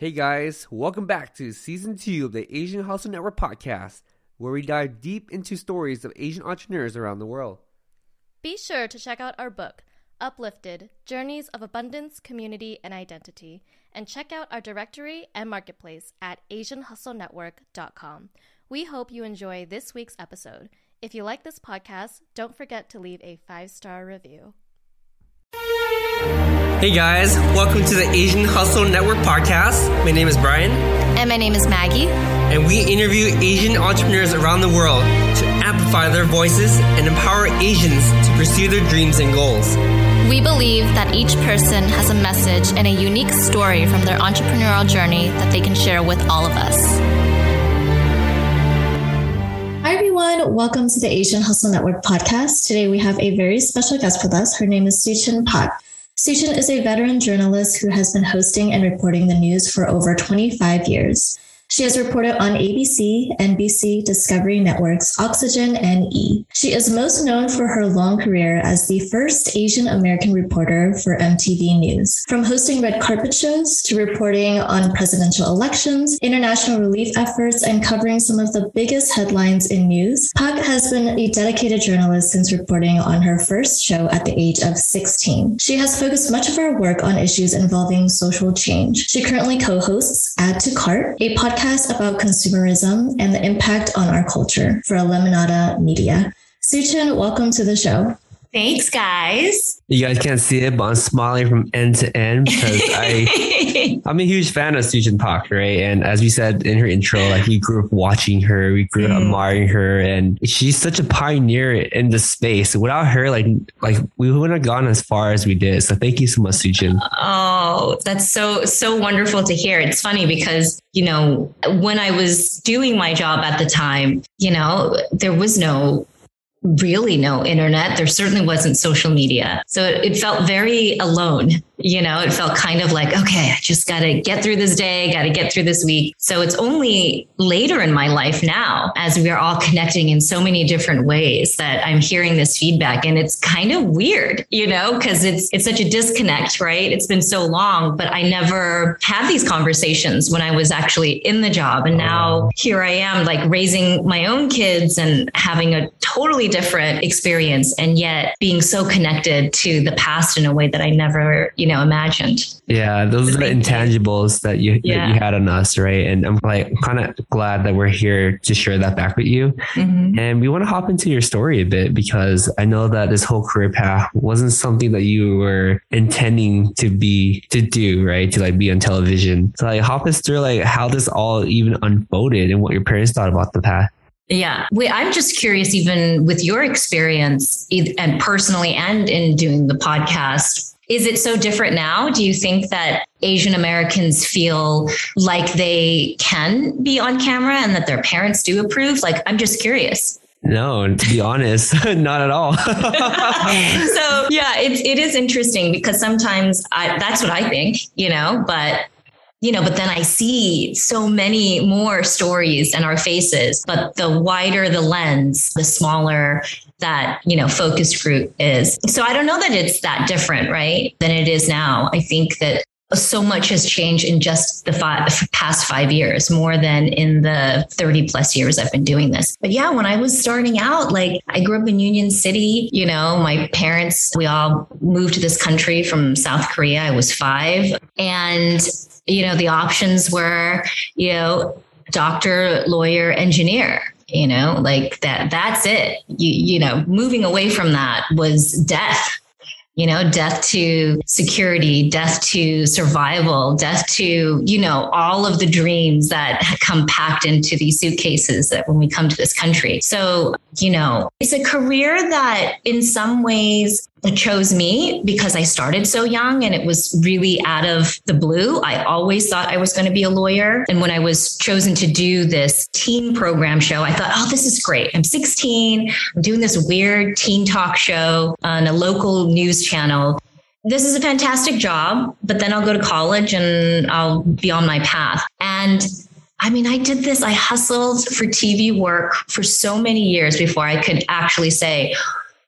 Hey guys, welcome back to season two of the Asian Hustle Network podcast, where we dive deep into stories of Asian entrepreneurs around the world. Be sure to check out our book, Uplifted Journeys of Abundance, Community, and Identity, and check out our directory and marketplace at AsianHustleNetwork.com. We hope you enjoy this week's episode. If you like this podcast, don't forget to leave a five star review. Hey guys, welcome to the Asian Hustle Network podcast. My name is Brian. And my name is Maggie. And we interview Asian entrepreneurs around the world to amplify their voices and empower Asians to pursue their dreams and goals. We believe that each person has a message and a unique story from their entrepreneurial journey that they can share with all of us. Hi, everyone. Welcome to the Asian Hustle Network podcast. Today we have a very special guest with us. Her name is Suchin Pak. Suchin is a veteran journalist who has been hosting and reporting the news for over 25 years. She has reported on ABC, NBC, Discovery Networks, Oxygen, and E. She is most known for her long career as the first Asian American reporter for MTV News. From hosting red carpet shows to reporting on presidential elections, international relief efforts, and covering some of the biggest headlines in news, Pak has been a dedicated journalist since reporting on her first show at the age of 16. She has focused much of her work on issues involving social change. She currently co-hosts Add to Cart, a podcast podcast about consumerism and the impact on our culture for Lemonada Media. Suchin, welcome to the show. Thanks, guys. You guys can't see it, but I'm smiling from end to end because I, I'm a huge fan of Suchin Pak, right? And as we said in her intro, like we grew up watching her, we grew up mm. admiring her, and she's such a pioneer in the space. Without her, like, like we wouldn't have gone as far as we did. So thank you so much, Suchin. Oh, that's so so wonderful to hear. It's funny because you know when I was doing my job at the time, you know, there was no really no internet. There certainly wasn't social media. So it, felt very alone. You know, it felt kind of like, okay, I just got to get through this day, got to get through this week. So it's only later in my life now, as we are all connecting in so many different ways, that I'm hearing this feedback. And it's kind of weird, you know, because it's it's such a disconnect, right? It's been so long, but I never had these conversations when I was actually in the job. And now oh, here I am, like raising my own kids and having a totally different experience, and yet being so connected to the past in a way that I never, you know, imagined. Yeah, those are the intangibles that you yeah. that you had on us, right? And I'm like kind of glad that we're here to share that back with you. Mm-hmm. And we want to hop into your story a bit because I know that this whole career path wasn't something that you were intending to be to do, right? To like be on television. So like hop us through like how this all even unfolded and what your parents thought about the path. Yeah. Wait, I'm just curious, even with your experience and personally and in doing the podcast, is it so different now? Do you think that Asian Americans feel like they can be on camera and that their parents do approve? Like, I'm just curious. No, to be honest, not at all. so yeah, it, it is interesting because sometimes I, that's what I think, you know, but you know, but then I see so many more stories in our faces, but the wider the lens, the smaller that, you know, focus group is. So I don't know that it's that different, right, than it is now. I think that so much has changed in just the five, past five years, more than in the 30 plus years I've been doing this. But yeah, when I was starting out, like I grew up in Union City, you know, my parents, we all moved to this country from South Korea. I was five. And, you know, the options were, you know, doctor, lawyer, engineer you know like that that's it you you know moving away from that was death you know death to security death to survival death to you know all of the dreams that come packed into these suitcases that when we come to this country. So you know it's a career that in some ways it chose me because I started so young and it was really out of the blue. I always thought I was going to be a lawyer. And when I was chosen to do this teen program show, I thought, oh, this is great. I'm 16. I'm doing this weird teen talk show on a local news channel. This is a fantastic job, but then I'll go to college and I'll be on my path. And I mean, I did this, I hustled for TV work for so many years before I could actually say,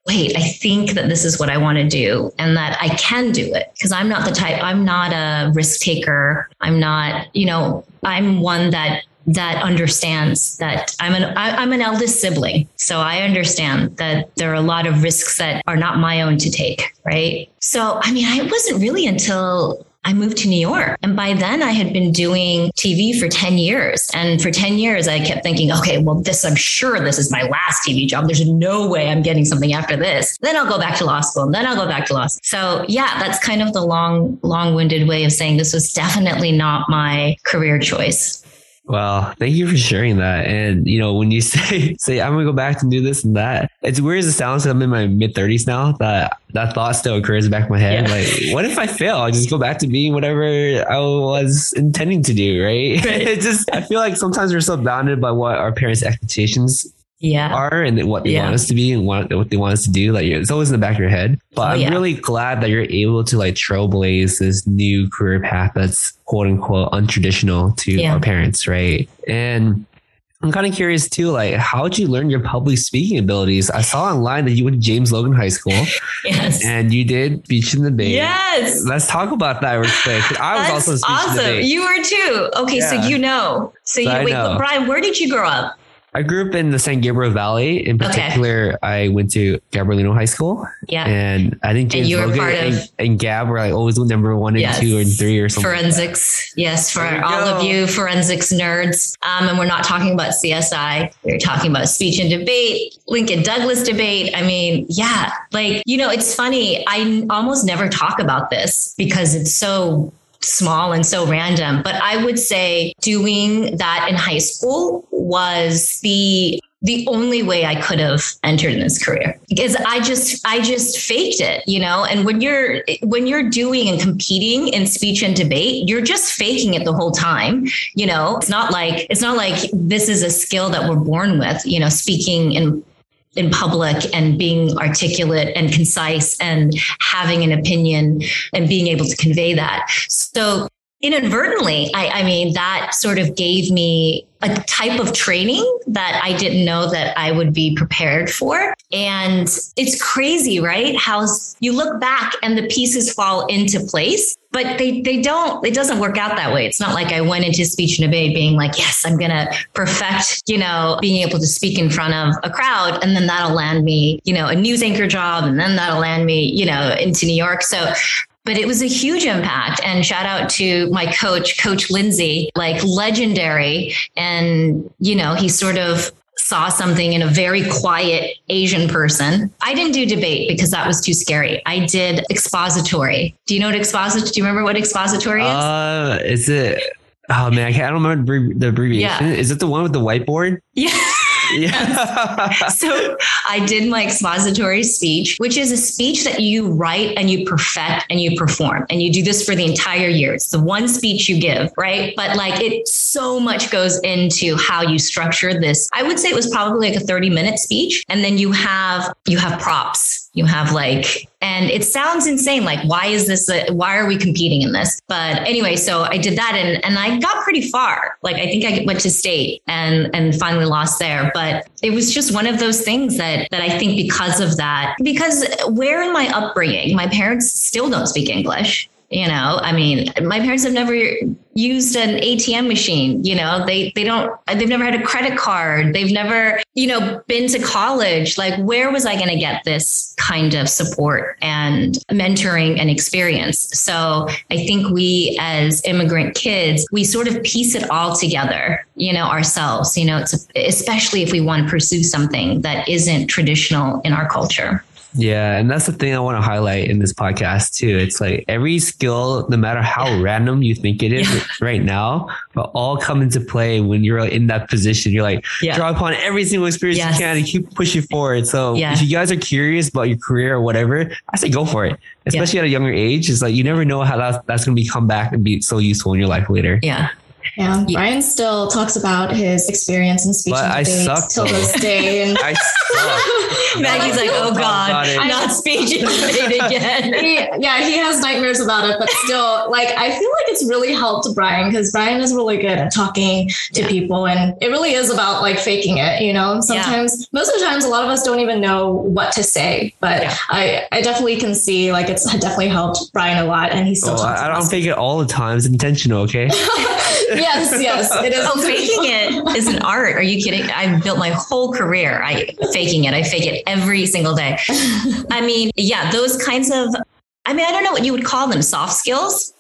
wait, I think that this is what I want to do and that I can do it because I'm not the type, I'm not a risk taker. I'm not, you know, I'm one that that understands that I'm an I, am an eldest sibling, so I understand that there are a lot of risks that are not my own to take, right? So I mean, I wasn't really until I moved to New York. And by then I had been doing TV for 10 years. And for 10 years, I kept thinking, okay, well, this, I'm sure this is my last TV job. There's no way I'm getting something after this. Then I'll go back to law school and then I'll go back to law school. So yeah, that's kind of the long, long winded way of saying this was definitely not my career choice. Well, thank you for sharing that. And you know, when you say say I'm gonna go back and do this and that, it's weird as it sounds. I'm in my mid 30s now. That that thought still occurs in the back of my head. Yeah. Like, what if I fail? I just go back to being whatever I was intending to do. Right? right. it just I feel like sometimes we're so bounded by what our parents' expectations yeah. are and what they yeah. want us to be and what, what they want us to do. Like it's always in the back of your head. But oh, I'm yeah. really glad that you're able to like trailblaze this new career path that's quote unquote untraditional to yeah. our parents, right? And I'm kind of curious too, like how did you learn your public speaking abilities? I saw online that you went to James Logan High School. yes. And you did Beach in the Bay. Yes. Let's talk about that real quick. I was also awesome. You were too. Okay, so you know. So, so you wait. Brian, where did you grow up? I grew up in the San Gabriel Valley. In particular, okay. I went to Gabrielino High School. Yeah. And I think James Logan and, and, Gab were like always number one and yes. two and three or something. Forensics. Like yes. For all go. of you forensics nerds. Um, and we're not talking about CSI. We're talking about speech and debate, Lincoln Douglas debate. I mean, yeah, like, you know, it's funny. I almost never talk about this because it's so small and so random. But I would say doing that in high school was the the only way I could have entered in this career because I just I just faked it, you know. And when you're when you're doing and competing in speech and debate, you're just faking it the whole time. You know, it's not like it's not like this is a skill that we're born with. You know, speaking in in public and being articulate and concise and having an opinion and being able to convey that. So inadvertently, I, I, mean, that sort of gave me a type of training that I didn't know that I would be prepared for. And it's crazy, right? How you look back and the pieces fall into place, but they, they don't, it doesn't work out that way. It's not like I went into speech and debate being like, yes, I'm to perfect, you know, being able to speak in front of a crowd. And then that'll land me, you know, a news anchor job. And then that'll land me, you know, into New York. So but it was a huge impact. And shout out to my coach, Coach Lindsay, like legendary. And, you know, he sort of saw something in a very quiet Asian person. I didn't do debate because that was too scary. I did expository. Do you know what expository? Do you remember what expository is? Uh, is it? Oh man, I, can't, I don't remember the abbreviation. Yeah. Is it the one with the whiteboard? Yeah. Yeah. so I did my expository speech, which is a speech that you write and you perfect and you perform. And you do this for the entire year. It's the one speech you give, right? But like it so much goes into how you structure this. I would say it was probably like a 30 minute speech. And then you have you have props you have like and it sounds insane like why is this a, why are we competing in this? But anyway so i did that and and i got pretty far. Like i think i went to state and and finally lost there. But it was just one of those things that that i think because of that because where in my upbringing? My parents still don't speak english you know i mean my parents have never used an atm machine you know they they don't they've never had a credit card. They've never you know been to college. Like where was i going to get this kind of support and mentoring and experience? So i think we as immigrant kids we sort of piece it all together you know ourselves. You know it's especially if we want to pursue something that isn't traditional in our culture yeah, and that's the thing I want to highlight in this podcast too. It's like every skill, no matter how yeah. random you think it is yeah. right now, but all come into play when you're in that position. You're like yeah. draw upon every single experience yes. you can and keep pushing forward. So if you guys are curious about your career or whatever, I say go for it. Especially at a younger age. It's like you never know how that, that's going to be come back and be so useful in your life later. Yeah. Yeah, Brian still talks about his experience in speech but and debate till this day. And I suck. Maggie's like, oh god, I'm not speech and debate again. he, yeah, he has nightmares about it, but still, like, I feel like it's really helped Brian because Brian is really good at talking to yeah. people, and it really is about like faking it. You know, sometimes, yeah. most of the times, a lot of us don't even know what to say, but yeah. I, I definitely can see like it's definitely helped Brian a lot, and he's still. Oh, I, I don't fake it all the time. It's intentional, okay? Yes, yes, it is. Oh, faking it is an art. Are you kidding? I've built my whole career. I faking it. I fake it every single day. I mean, yeah, those kinds of. I mean, I don't know what you would call them. Soft skills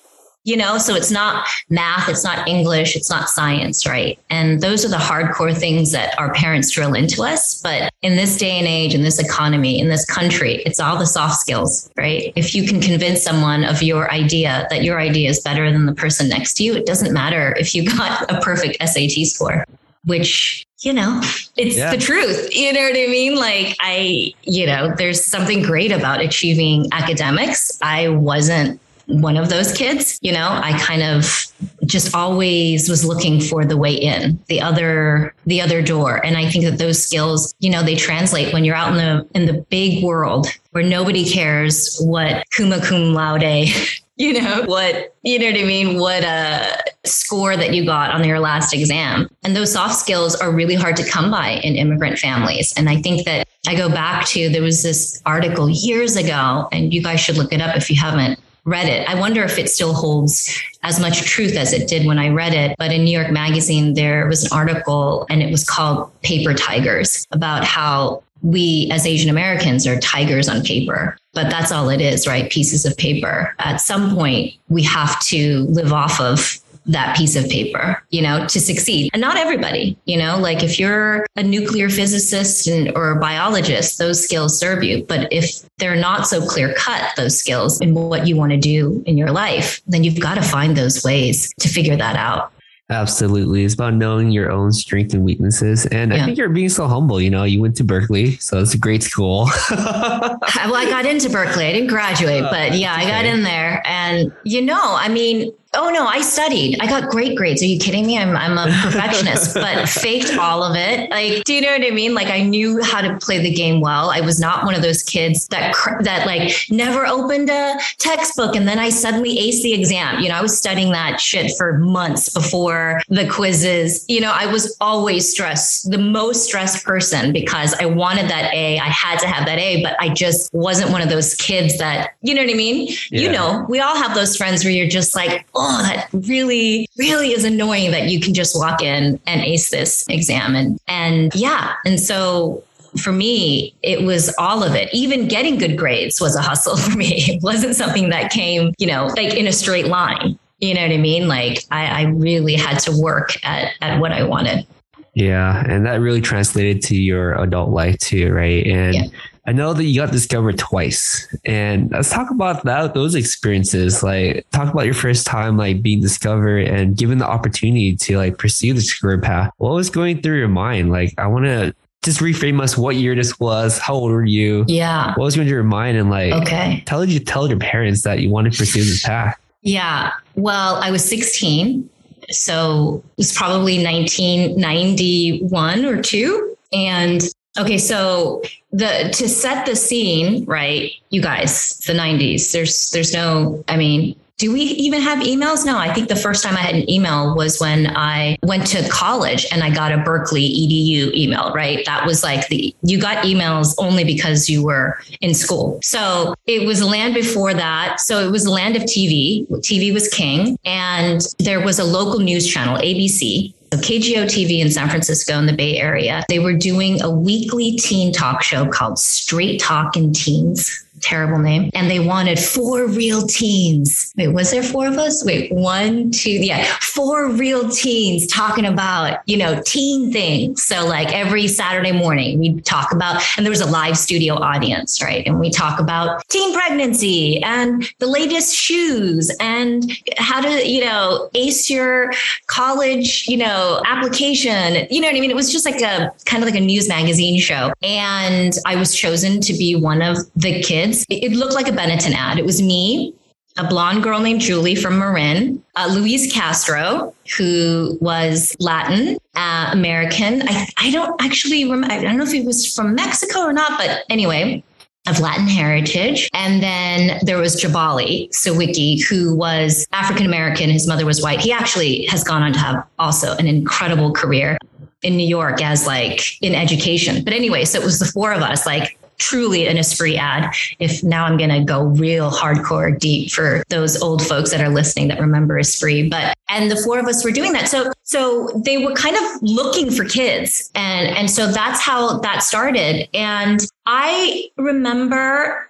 you know? So it's not math it's not english it's not science right? And those are the hardcore things that our parents drill into us. But in this day and age in this economy in this country it's all the soft skills right? If you can convince someone of your idea that your idea is better than the person next to you it doesn't matter if you got a perfect sat score which you know it's yeah. the truth. You know what i mean? Like i you know there's something great about achieving academics. I wasn't one of those kids. You know, I kind of just always was looking for the way in, the other the other door. And I think that those skills, you know, they translate when you're out in the in the big world where nobody cares what summa cum laude you know what you know what i mean what a uh, score that you got on your last exam and those soft skills are really hard to come by in immigrant families and i think that i go back to there was this article years ago and you guys should look it up if you haven't read it. I wonder if it still holds as much truth as it did when I read it. But in New York Magazine, there was an article and it was called Paper Tigers about how we as Asian Americans are tigers on paper. But that's all it is, right? Pieces of paper. At some point, we have to live off of that piece of paper, you know, to succeed. And not everybody, you know, like if you're a nuclear physicist and, or a biologist, those skills serve you. But if they're not so clear cut, those skills in what you want to do in your life, then you've got to find those ways to figure that out. Absolutely. It's about knowing your own strengths and weaknesses. And yeah. I think you're being so humble. You know, you went to Berkeley, so it's a great school. well, I got into Berkeley. I didn't graduate, uh, but yeah, I got in there. And, you know, I mean, Oh no, I studied. I got great grades. Are you kidding me? I'm I'm a perfectionist, but faked all of it. Like, do you know what I mean? Like, I knew how to play the game well. I was not one of those kids that that like never opened a textbook and then I suddenly aced the exam. You know, I was studying that shit for months before the quizzes. You know, I was always stressed, the most stressed person because I wanted that A. I had to have that A, but I just wasn't one of those kids that, you know what I mean? Yeah. You know, we all have those friends where you're just like oh, that really, really is annoying that you can just walk in and ace this exam. And, and yeah. And so for me, it was all of it. Even getting good grades was a hustle for me. It wasn't something that came, you know, like in a straight line. You know what I mean? Like I, I really had to work at, at what I wanted. Yeah. And that really translated to your adult life too, right? And yeah. I know that you got discovered twice, and let's talk about that. Those experiences, like talk about your first time, like being discovered and given the opportunity to like pursue this career path. What was going through your mind? Like, I want to just reframe us what year this was. How old were you? Yeah. What was going through your mind? And like, okay, tell you tell your parents that you want to pursue this path. Yeah. Well, I was 16. So it was probably 1991 or two. And Okay, so the to set the scene, right? You guys, the 90s. There's there's no I mean, do we even have emails? No, I think the first time I had an email was when I went to college and I got a Berkeley EDU email, right? That was like the, you got emails only because you were in school. So it was land before that. So it was land of TV. TV was king. And there was a local news channel, ABC, KGO TV in San Francisco in the Bay Area, they were doing a weekly teen talk show called Straight Talking Teens terrible name. And they wanted four real teens. Wait, was there four of us? Wait, one, two, yeah, four real teens talking about, you know, teen things. So like every Saturday morning we'd talk about, and there was a live studio audience, right? And we talk about teen pregnancy and the latest shoes and how to, you know, ace your college, you know, application. You know what I mean? It was just like a kind of like a news magazine show. And I was chosen to be one of the kids. It looked like a Benetton ad. It was me a blonde girl named Julie from Marin, uh, Luis Castro, who was Latin uh, American. I, I don't actually remember, I don't know if he was from Mexico or not, but anyway, of Latin heritage. And then there was Jabali Sawicki, who was African American. His mother was white. He actually has gone on to have also an incredible career in New York as like in education. But anyway, so it was the four of us, like truly an Esprit ad. If now I'm going to go real hardcore deep for those old folks that are listening that remember Esprit, but and the four of us were doing that. So so they were kind of looking for kids, and and so that's how that started. And I remember.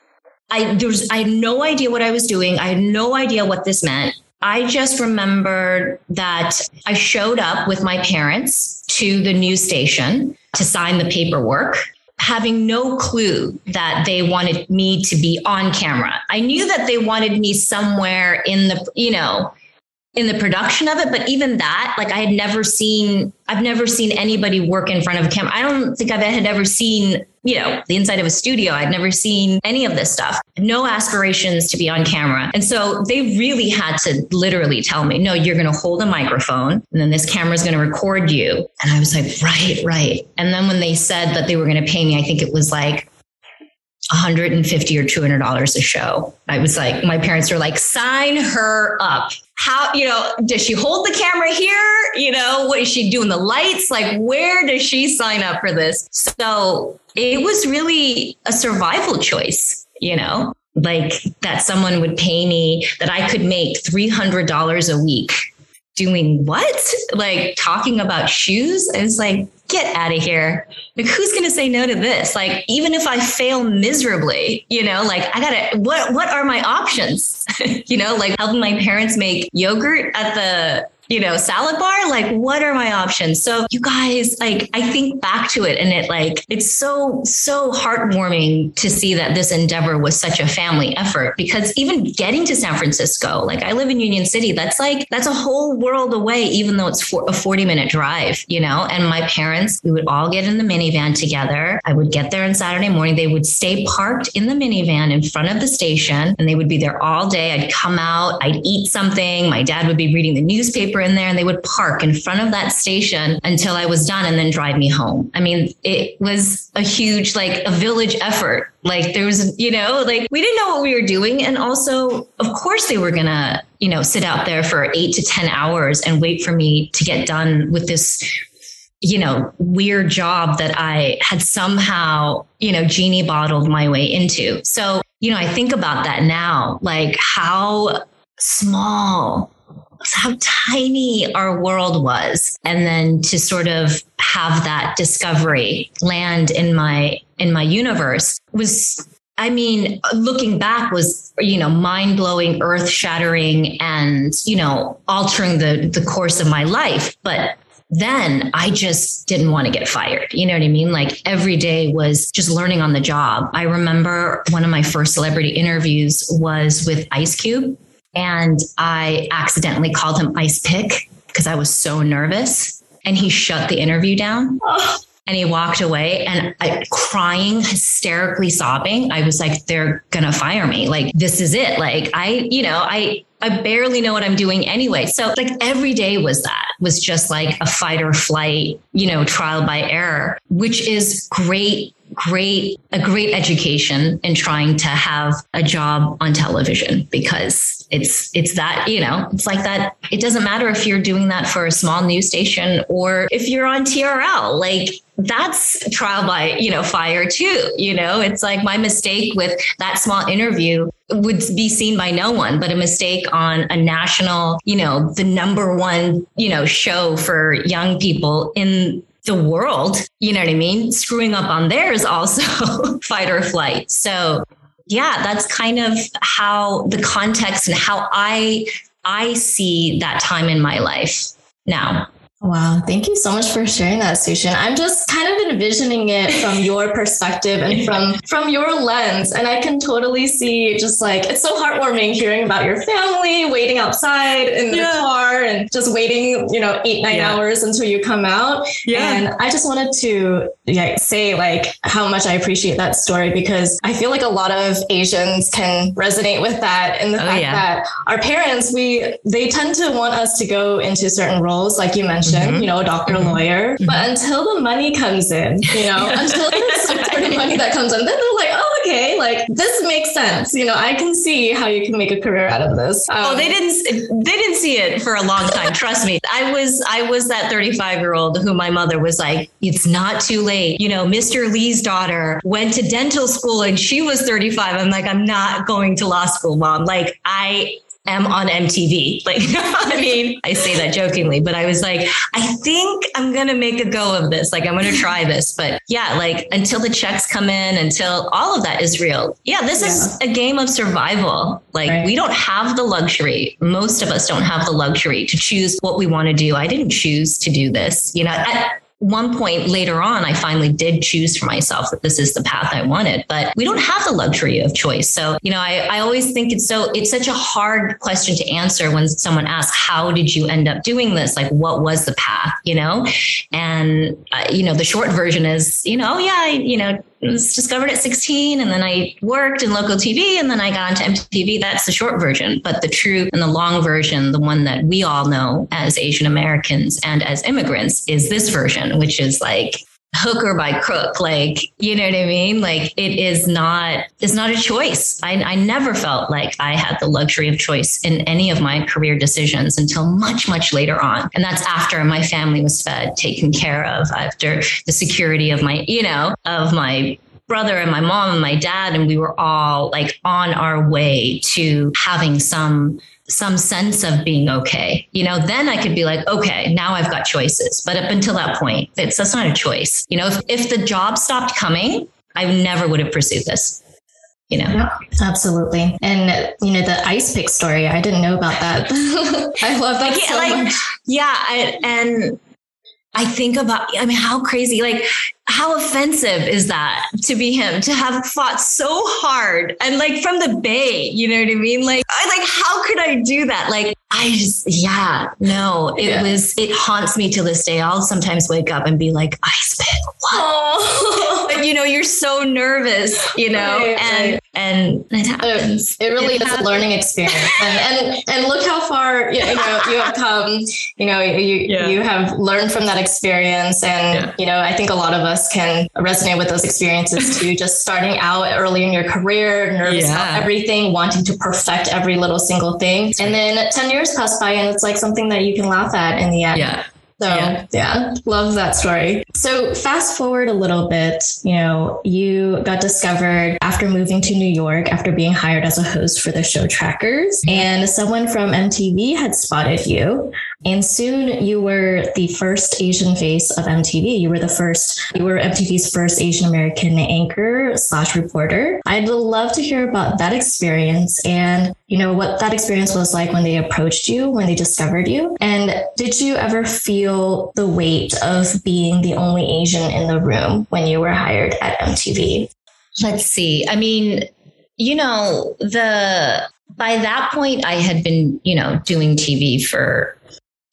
I there was I had no idea what I was doing. I had no idea what this meant. I just remembered that I showed up with my parents to the news station to sign the paperwork having no clue that they wanted me to be on camera. I knew that they wanted me somewhere in the, you know, in the production of it but even that like i had never seen i've never seen anybody work in front of a camera i don't think i had ever seen you know the inside of a studio i'd never seen any of this stuff. No aspirations to be on camera. And so they really had to literally tell me no you're going to hold a microphone and then this camera is going to record you. And i was like right right. And then when they said that they were going to pay me i think it was like 150 or 200 dollars a show. I was like my parents were like sign her up how you know does she hold the camera here? You know what is she doing the lights? Like where does she sign up for this? So it was really a survival choice you know? Like that someone would pay me that i could make $300 a week doing what? Like talking about shoes? It's like get out of here. Like, who's going to say no to this? Like, even if I fail miserably, you know, like I gotta, what, what are my options? you know, like helping my parents make yogurt at the you know, salad bar? Like, what are my options? So, you guys, like, I think back to it and it, like, it's so, so heartwarming to see that this endeavor was such a family effort because even getting to San Francisco, like, I live in Union City, that's like, that's a whole world away, even though it's for a 40 minute drive, you know? And my parents, we would all get in the minivan together. I would get there on Saturday morning. They would stay parked in the minivan in front of the station and they would be there all day. I'd come out, I'd eat something. My dad would be reading the newspaper in there and they would park in front of that station until I was done and then drive me home. I mean, it was a huge, like a village effort. Like there was, you know, like we didn't know what we were doing. And also, of course, they were going to, you know, sit out there for eight to 10 hours and wait for me to get done with this you know, weird job that I had somehow, you know, genie bottled my way into. So, you know, I think about that now, like how small how tiny our world was and then to sort of have that discovery land in my in my universe was I mean, looking back was, you know, mind blowing, earth shattering, and, you know, altering the, the course of my life. But then I just didn't want to get fired. You know what I mean? Like every day was just learning on the job. I remember one of my first celebrity interviews was with Ice Cube. And I accidentally called him Ice Pick because I was so nervous. And he shut the interview down. Oh. And he walked away and I, crying, hysterically sobbing. I was like, they're going to fire me. Like, this is it. Like, I, you know, I, I barely know what I'm doing anyway. So like every day was that was just like a fight or flight, you know, trial by error, which is great great a great education in trying to have a job on television because it's it's that you know it's like that. It doesn't matter if you're doing that for a small news station or if you're on TRL like that's trial by you know fire too you know? It's like my mistake with that small interview would be seen by no one but a mistake on a national you know the number one you know show for young people in the world, you know what I mean? Screwing up on theirs also fight or flight. So yeah, that's kind of how the context and how I I see that time in my life now. Wow, thank you so much for sharing that, Suchin. I'm just kind of envisioning it from your perspective and from from your lens, and I can totally see just like it's so heartwarming hearing about your family waiting outside in the yeah. car and and just waiting, you know, eight, nine yeah. hours until you come out. Yeah. And I just wanted to yeah, say like how much I appreciate that story because I feel like a lot of Asians can resonate with that and the oh, fact yeah. that our parents, we, they tend to want us to go into certain roles, like you mentioned, mm-hmm. you know, a doctor, mm-hmm. lawyer, mm-hmm. but until the money comes in, you know, until there's some sort of money that comes in, then they're like, oh, okay, like this makes sense. You know, I can see how you can make a career out of this. Um, oh, they didn't, they didn't see it for a long time. Trust me. I was, I was that 35 year old who my mother was like, it's not too late. You know, Mr. Lee's daughter went to dental school and she was 35. I'm like, I'm not going to law school, mom. Like I, am on MTV. Like, I mean, I say that jokingly, but I was like, I think I'm going to make a go of this. Like, I'm going to try this. But yeah, like until the checks come in, until all of that is real. Yeah, this yeah. is a game of survival. Like, right. we don't have the luxury. Most of us don't have the luxury to choose what we want to do. I didn't choose to do this. You know, at, one point later on, I finally did choose for myself that this is the path I wanted. But we don't have the luxury of choice. So, you know, I, I always think it's so, it's such a hard question to answer when someone asks, how did you end up doing this? Like, what was the path, you know? And, uh, you know, the short version is, you know, yeah, I, you know, was discovered at 16 and then I worked in local TV and then I got into MTV. That's the short version. But the true and the long version, the one that we all know as Asian Americans and as immigrants, is this version, which is like hook or by crook like you know what i mean? Like it is not it's not a choice. I, I never felt like i had the luxury of choice in any of my career decisions until much much later on. And that's after my family was fed taken care of after the security of my you know of my brother and my mom and my dad. And we were all like on our way to having some some sense of being okay. You know, then I could be like, okay, now I've got choices. But up until that point, it's that's not a choice. You know, if, if the job stopped coming, I never would have pursued this. You know, yeah, absolutely. And you know, the ice pick story, I didn't know about that. I love that so like, much. Yeah, I, and I think about, I mean, how crazy, like, how offensive is that to be him to have fought so hard and like from the bay, you know what I mean? Like, I like, how could I do that? Like, I just, yeah, no, it yeah. was, it haunts me to this day. I'll sometimes wake up and be like, I pick, what? but you know, you're so nervous, you know, right, and. And it happens. It, really it is happens. a learning experience. and, and, and look how far, you know, you have come, you know, you, yeah. you have learned from that experience. And, yeah. you know, I think a lot of us can resonate with those experiences too, just starting out early in your career, nervous about everything, wanting to perfect every little single thing. And then 10 years years pass by and it's like something that you can laugh at in the end. Yeah. So yeah. yeah, love that story. So fast forward a little bit, you know, you got discovered after moving to New York after being hired as a host for the show Trackers and someone from MTV had spotted you. And soon you were the first Asian face of MTV. You were the first, you were MTV's first Asian American anchor slash reporter. I'd love to hear about that experience and, you know, what that experience was like when they approached you, when they discovered you. And did you ever feel the weight of being the only Asian in the room when you were hired at MTV? Let's see. I mean, you know, the by that point I had been, you know, doing TV for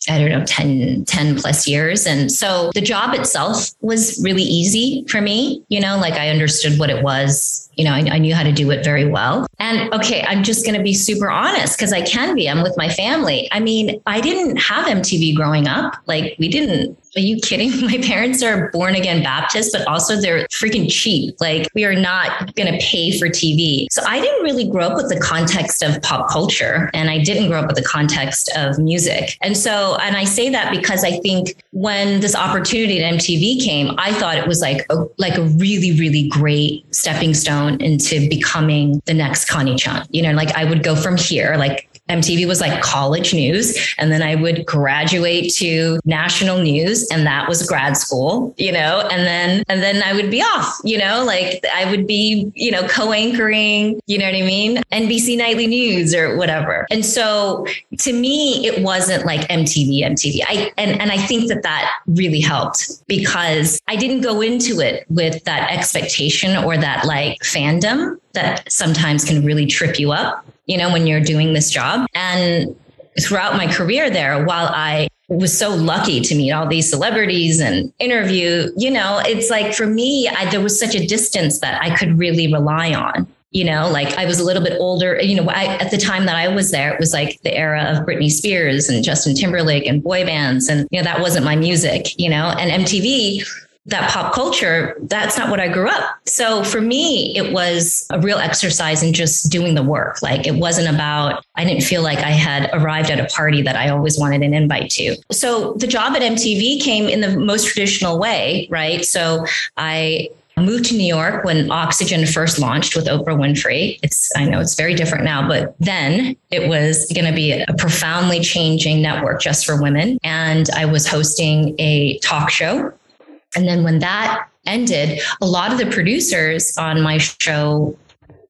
I don't know, 10, 10 plus years. And so the job itself was really easy for me. You know, like I understood what it was. You know, I, I knew how to do it very well. And okay, I'm just going to be super honest because I can be. I'm with my family. I mean, I didn't have MTV growing up. Like, we didn't are you kidding? My parents are born again Baptists, but also they're freaking cheap. Like, we are not going to pay for TV. So I didn't really grow up with the context of pop culture and I didn't grow up with the context of music. And so, and I say that because I think when this opportunity at MTV came, I thought it was like a, like a really, really great stepping stone into becoming the next Connie Chung. You know, like I would go from here, like MTV was like college news. And then I would graduate to national news and that was grad school, you know, and then, and then I would be off, you know, like I would be, you know, co-anchoring, you know what I mean? NBC Nightly News or whatever. And so to me, it wasn't like MTV, MTV. I, and, and I think that that really helped because I didn't go into it with that expectation or that like fandom that sometimes can really trip you up you know, when you're doing this job. And throughout my career there, while I was so lucky to meet all these celebrities and interview, you know, it's like for me, I, there was such a distance that I could really rely on. You know, like I was a little bit older. You know, I, at the time that I was there, it was like the era of Britney Spears and Justin Timberlake and boy bands. And, you know, that wasn't my music, you know, and MTV that pop culture, that's not what I grew up. So for me, it was a real exercise in just doing the work. Like it wasn't about, I didn't feel like I had arrived at a party that I always wanted an invite to. So the job at MTV came in the most traditional way, right? So I moved to New York when Oxygen first launched with Oprah Winfrey. It's I know it's very different now, but then it was going to be a profoundly changing network just for women and I was hosting a talk show and then when that ended, a lot of the producers on my show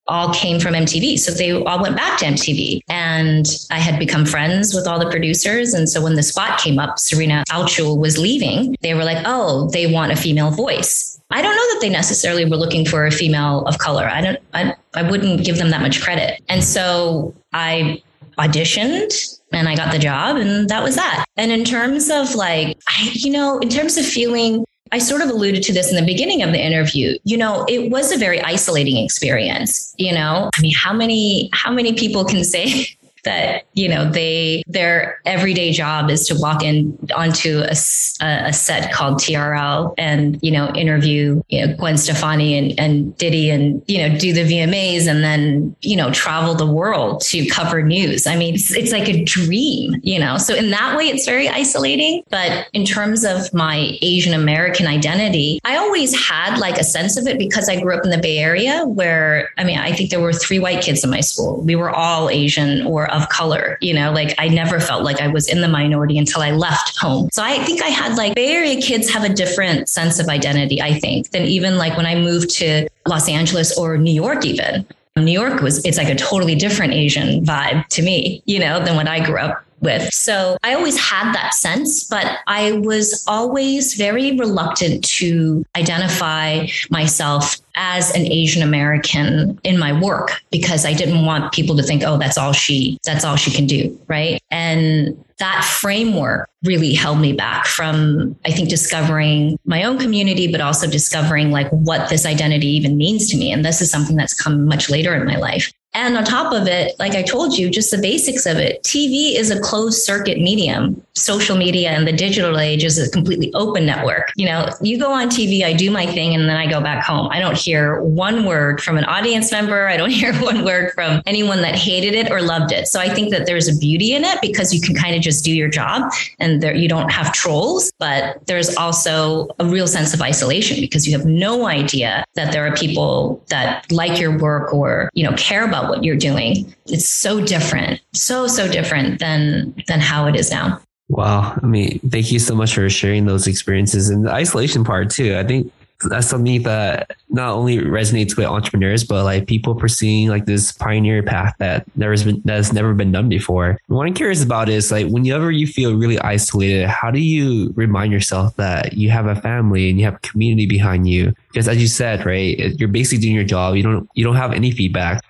all came from MTV. So they all went back to MTV. And I had become friends with all the producers. And so when the spot came up, Serena Altschul was leaving, they were like, oh, they want a female voice. I don't know that they necessarily were looking for a female of color. I don't, I, I wouldn't give them that much credit. And so I auditioned and I got the job and that was that. And in terms of like, I, you know, in terms of feeling I sort of alluded to this in the beginning of the interview. You know, it was a very isolating experience. You know, I mean, how many how many people can say that you know they their everyday job is to walk in onto a, a set called TRL and you know interview you know, Gwen Stefani and, and Diddy and you know do the VMAs and then you know travel the world to cover news. I mean, it's, it's like a dream, you know. So in that way, it's very isolating. But in terms of my Asian American identity, I always had like a sense of it because I grew up in the Bay Area, where I mean, I think there were three white kids in my school. We were all Asian or of color, you know, like I never felt like I was in the minority until I left home. So I think I had like Bay Area kids have a different sense of identity, I think, than even like when I moved to Los Angeles or New York, even. New York was, it's like a totally different Asian vibe to me, you know, than when I grew up with. So I always had that sense, but I was always very reluctant to identify myself as an Asian American in my work because I didn't want people to think, oh, that's all she, that's all she can do. Right. And that framework really held me back from, I think, discovering my own community, but also discovering like what this identity even means to me. And this is something that's come much later in my life. And on top of it, like I told you, just the basics of it, TV is a closed circuit medium. Social media and the digital age is a completely open network. You know, you go on TV, I do my thing, and then I go back home. I don't hear one word from an audience member. I don't hear one word from anyone that hated it or loved it. So I think that there's a beauty in it because you can kind of just do your job and there, you don't have trolls, but there's also a real sense of isolation because you have no idea that there are people that like your work or, you know, care about what you're doing. It's so different, so, so different than, than how it is now. Wow. I mean, thank you so much for sharing those experiences and the isolation part too. I think that's something that not only resonates with entrepreneurs, but like people pursuing like this pioneer path that never has been that's never been done before. What I'm curious about is like whenever you feel really isolated, how do you remind yourself that you have a family and you have a community behind you? Because as you said, right, you're basically doing your job. You don't you don't have any feedback.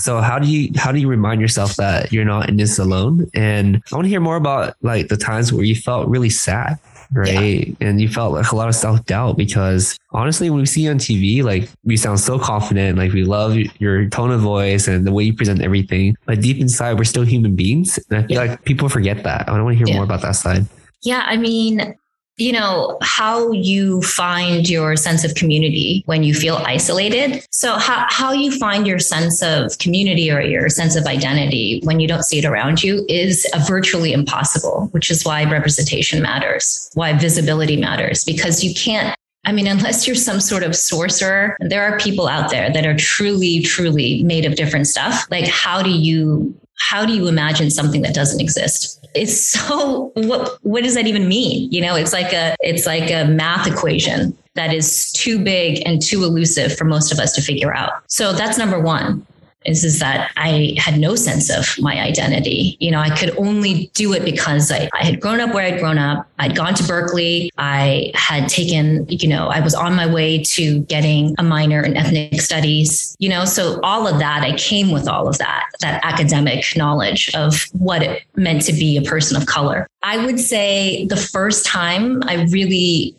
So how do you how do you remind yourself that you're not in this alone? And I want to hear more about like the times where you felt really sad, right? Yeah. And you felt like a lot of self doubt because honestly, when we see you on TV, like we sound so confident, like we love your tone of voice and the way you present everything. But deep inside, we're still human beings, and I feel yeah. like people forget that. I want to hear yeah. more about that side. Yeah, I mean, you know, how you find your sense of community when you feel isolated. So how, how you find your sense of community or your sense of identity when you don't see it around you is virtually impossible, which is why representation matters, why visibility matters, because you can't I mean, unless you're some sort of sorcerer, there are people out there that are truly, truly made of different stuff. Like, how do you how do you imagine something that doesn't exist? It's so what what does that even mean? You know, it's like a it's like a math equation that is too big and too elusive for most of us to figure out. So that's number 1. Is, is that I had no sense of my identity. You know, I could only do it because I, I had grown up where I'd grown up. I'd gone to Berkeley. I had taken, you know, I was on my way to getting a minor in ethnic studies, you know, so all of that, I came with all of that, that academic knowledge of what it meant to be a person of color. I would say the first time I really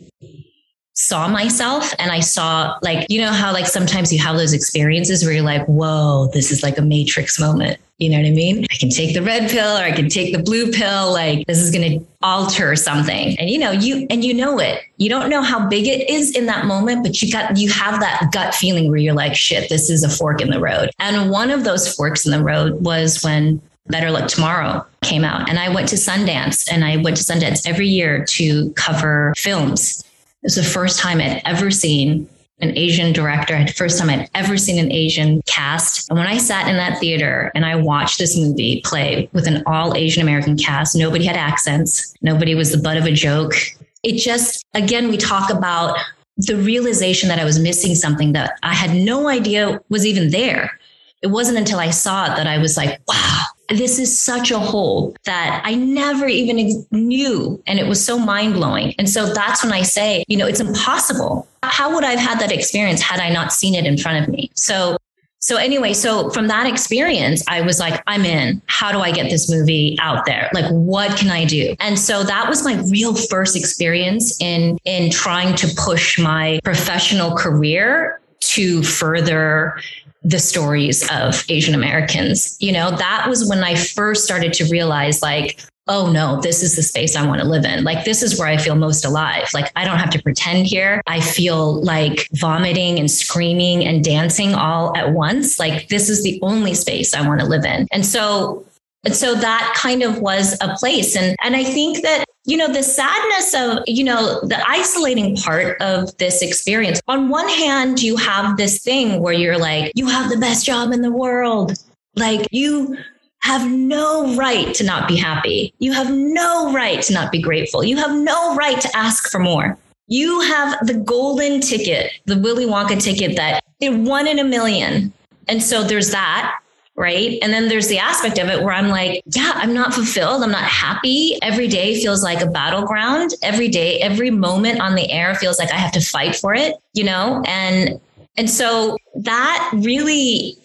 saw myself and I saw like, you know, how like sometimes you have those experiences where you're like, whoa, this is like a matrix moment. You know what I mean? I can take the red pill or I can take the blue pill. Like this is going to alter something. And you know, you, and you know it, you don't know how big it is in that moment, but you got, you have that gut feeling where you're like, shit, this is a fork in the road. And one of those forks in the road was when Better Luck Tomorrow came out. And I went to Sundance and I went to Sundance every year to cover films. It was the first time I'd ever seen an Asian director, first time I'd ever seen an Asian cast. And when I sat in that theater and I watched this movie play with an all Asian American cast, nobody had accents, nobody was the butt of a joke. It just, again, we talk about the realization that I was missing something that I had no idea was even there. It wasn't until I saw it that I was like, wow, this is such a hole that I never even knew. And it was so mind blowing. And so that's when I say, you know, it's impossible. How would I have had that experience had I not seen it in front of me? So, so anyway, so from that experience, I was like, I'm in. How do I get this movie out there? Like, what can I do? And so that was my real first experience in, in trying to push my professional career to further the stories of Asian Americans. You know, that was when I first started to realize like, oh no, this is the space I want to live in. Like, this is where I feel most alive. Like, I don't have to pretend here. I feel like vomiting and screaming and dancing all at once. Like, this is the only space I want to live in. And so, and so that kind of was a place. And, and I think that you know, the sadness of, you know, the isolating part of this experience. On one hand, you have this thing where you're like, you have the best job in the world. Like you have no right to not be happy. You have no right to not be grateful. You have no right to ask for more. You have the golden ticket, the Willy Wonka ticket that it one in a million. And so there's that right? And then there's the aspect of it where I'm like, yeah, I'm not fulfilled. I'm not happy. Every day feels like a battleground. Every day, every moment on the air feels like I have to fight for it, you know? And and so that really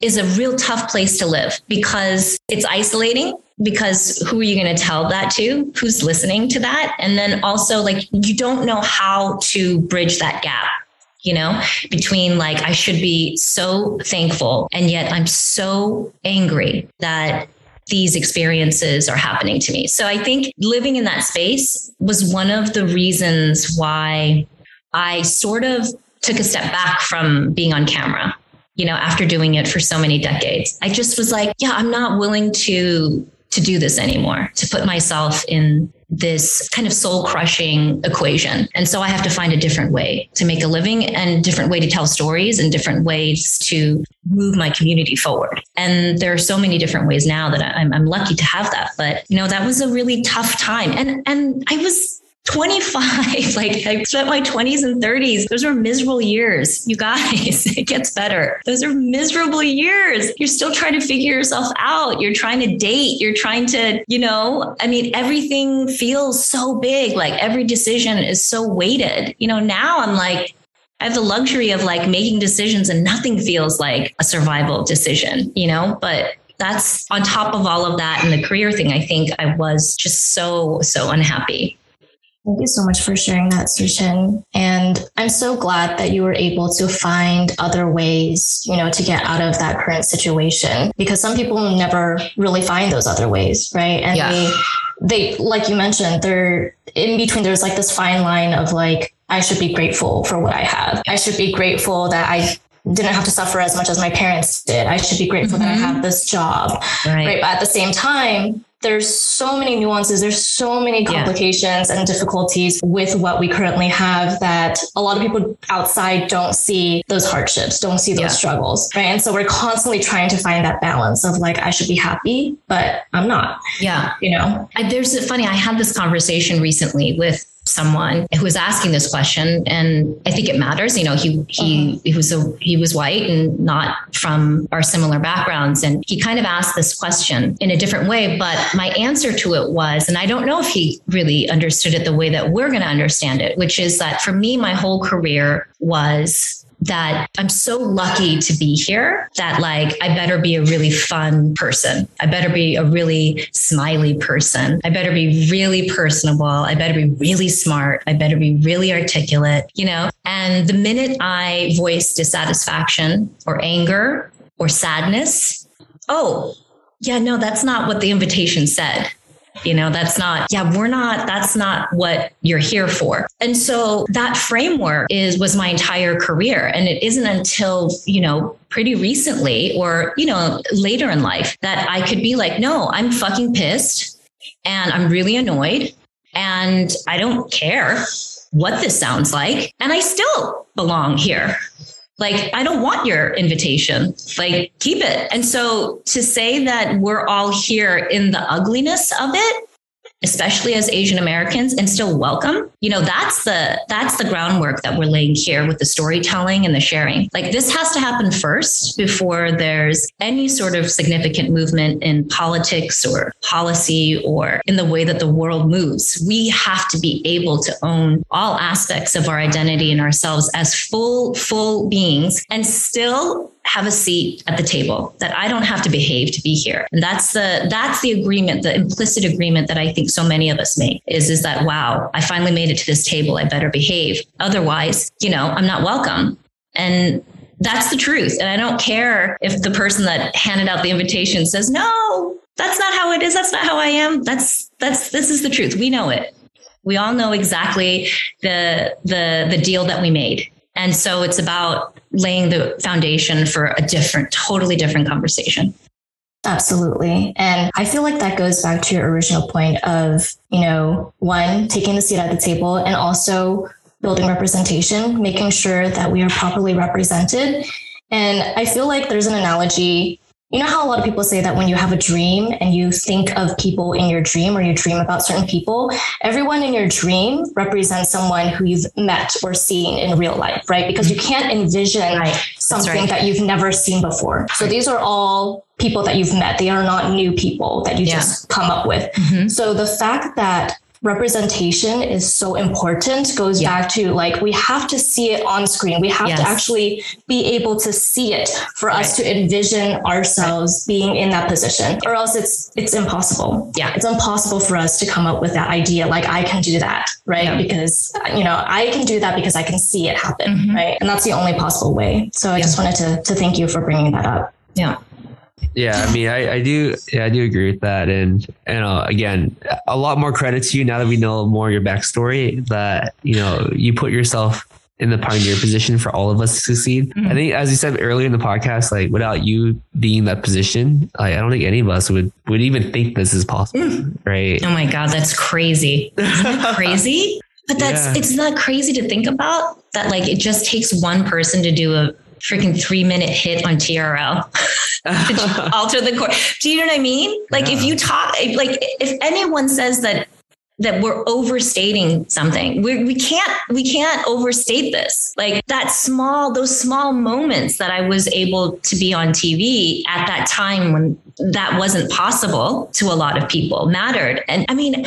is a real tough place to live because it's isolating because who are you going to tell that to who's listening to that and then also like you don't know how to bridge that gap you know, between like, I should be so thankful. And yet I'm so angry that these experiences are happening to me. So I think living in that space was one of the reasons why I sort of took a step back from being on camera. You know, after doing it for so many decades, I just was like, yeah, I'm not willing to to do this anymore, to put myself in this kind of soul crushing equation. And so I have to find a different way to make a living and different way to tell stories and different ways to move my community forward. And there are so many different ways now that I'm, I'm lucky to have that. But, you know, that was a really tough time. And, and I was 25 like i spent my 20s and 30s those were miserable years you guys. It gets better. Those are miserable years. You're still trying to figure yourself out. You're trying to date. You're trying to you know i mean everything feels so big. Like every decision is so weighted. You know now i'm like I have the luxury of like making decisions and nothing feels like a survival decision, you know, but that's on top of all of that and the career thing. I think I was just so, so unhappy. Thank you so much for sharing that, Suchin. And I'm so glad that you were able to find other ways, you know, to get out of that current situation because some people never really find those other ways, right? And yeah. they, they, like you mentioned, they're in between, there's like this fine line of like, I should be grateful for what I have. I should be grateful that I didn't have to suffer as much as my parents did. I should be grateful mm-hmm. that I mm-hmm. have this job. Right. right. But at the same time, there's so many nuances, there's so many complications yeah. and difficulties with what we currently have that a lot of people outside don't see those hardships, don't see those yeah. struggles. Right. And so we're constantly trying to find that balance of like, I should be happy, but I'm not. Yeah. You know, I, there's funny, I had this conversation recently with someone who was asking this question, and I think it matters. You know, he he he was a he was white and not from our similar backgrounds, and he kind of asked this question in a different way. But my answer to it was, and I don't know if he really understood it the way that we're going to understand it, which is that for me, my whole career was that I'm so lucky to be here that like I better be a really fun person. I better be a really smiley person. I better be really personable. I better be really smart. I better be really articulate, you know? And the minute I voice dissatisfaction or anger or sadness, oh, yeah, no, that's not what the invitation said. You know, that's not, yeah, we're not, that's not what you're here for. And so that framework is, was my entire career. And it isn't until, you know, pretty recently or, you know, later in life that I could be like, no, I'm fucking pissed and I'm really annoyed and I don't care what this sounds like. And I still belong here. Like, I don't want your invitation. Like, keep it. And so to say that we're all here in the ugliness of it especially as Asian Americans and still welcome. You know, that's the that's the groundwork that we're laying here with the storytelling and the sharing. Like this has to happen first before there's any sort of significant movement in politics or policy or in the way that the world moves. We have to be able to own all aspects of our identity and ourselves as full full beings and still have a seat at the table that I don't have to behave to be here. And that's the that's the agreement, the implicit agreement that I think so many of us make is is that wow, I finally made it to this table. I better behave. Otherwise, you know, I'm not welcome. And that's the truth. And I don't care if the person that handed out the invitation says, "No, that's not how it is. That's not how I am." That's that's this is the truth. We know it. We all know exactly the the the deal that we made. And so it's about laying the foundation for a different, totally different conversation. Absolutely. And I feel like that goes back to your original point of, you know, one, taking the seat at the table and also building representation, making sure that we are properly represented. And I feel like there's an analogy you know how a lot of people say that when you have a dream and you think of people in your dream or you dream about certain people, everyone in your dream represents someone who you've met or seen in real life, right? Because you can't envision right. something right. that you've never seen before. So these are all people that you've met. They are not new people that you yeah. just come up with. Mm-hmm. So the fact that representation is so important goes yeah. back to like we have to see it on screen we have yes. to actually be able to see it for right. us to envision ourselves being in that position or else it's it's impossible yeah it's impossible for us to come up with that idea like i can do that right yeah. because you know i can do that because i can see it happen mm-hmm. right and that's the only possible way so i yeah. just wanted to to thank you for bringing that up yeah yeah, I mean, I, I do, yeah, I do agree with that, and you know, again, a lot more credit to you now that we know more of your backstory. That you know, you put yourself in the pioneer position for all of us to succeed. Mm-hmm. I think, as you said earlier in the podcast, like without you being that position, like, I don't think any of us would would even think this is possible, mm. right? Oh my god, that's crazy! Isn't that crazy? But that's yeah. it's not crazy to think about that. Like, it just takes one person to do a freaking three minute hit on TRL alter the course. Do you know what I mean? Like yeah. if you talk, like if anyone says that that we're overstating something. We, we can't we can't overstate this. Like that small those small moments that I was able to be on TV at that time when that wasn't possible to a lot of people mattered. And I mean,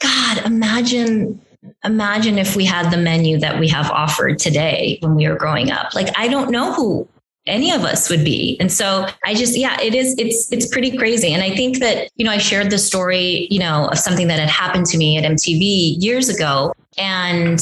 God, imagine imagine if we had the menu that we have offered today when we were growing up. Like, I don't know who any of us would be. And so I just, yeah, it is, it's, it's pretty crazy. And I think that, you know, I shared the story, you know, of something that had happened to me at MTV years ago. And,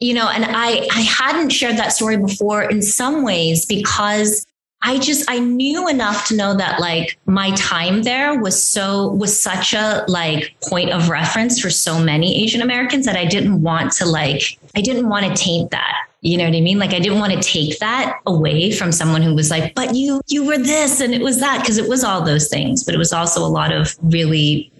you know, and I, I hadn't shared that story before in some ways because I just I knew enough to know that like my time there was so was such a like point of reference for so many Asian Americans that I didn't want to like I didn't want to taint that. You know what I mean? Like I didn't want to take that away from someone who was like, "But you you were this and it was that" because it was all those things, but it was also a lot of really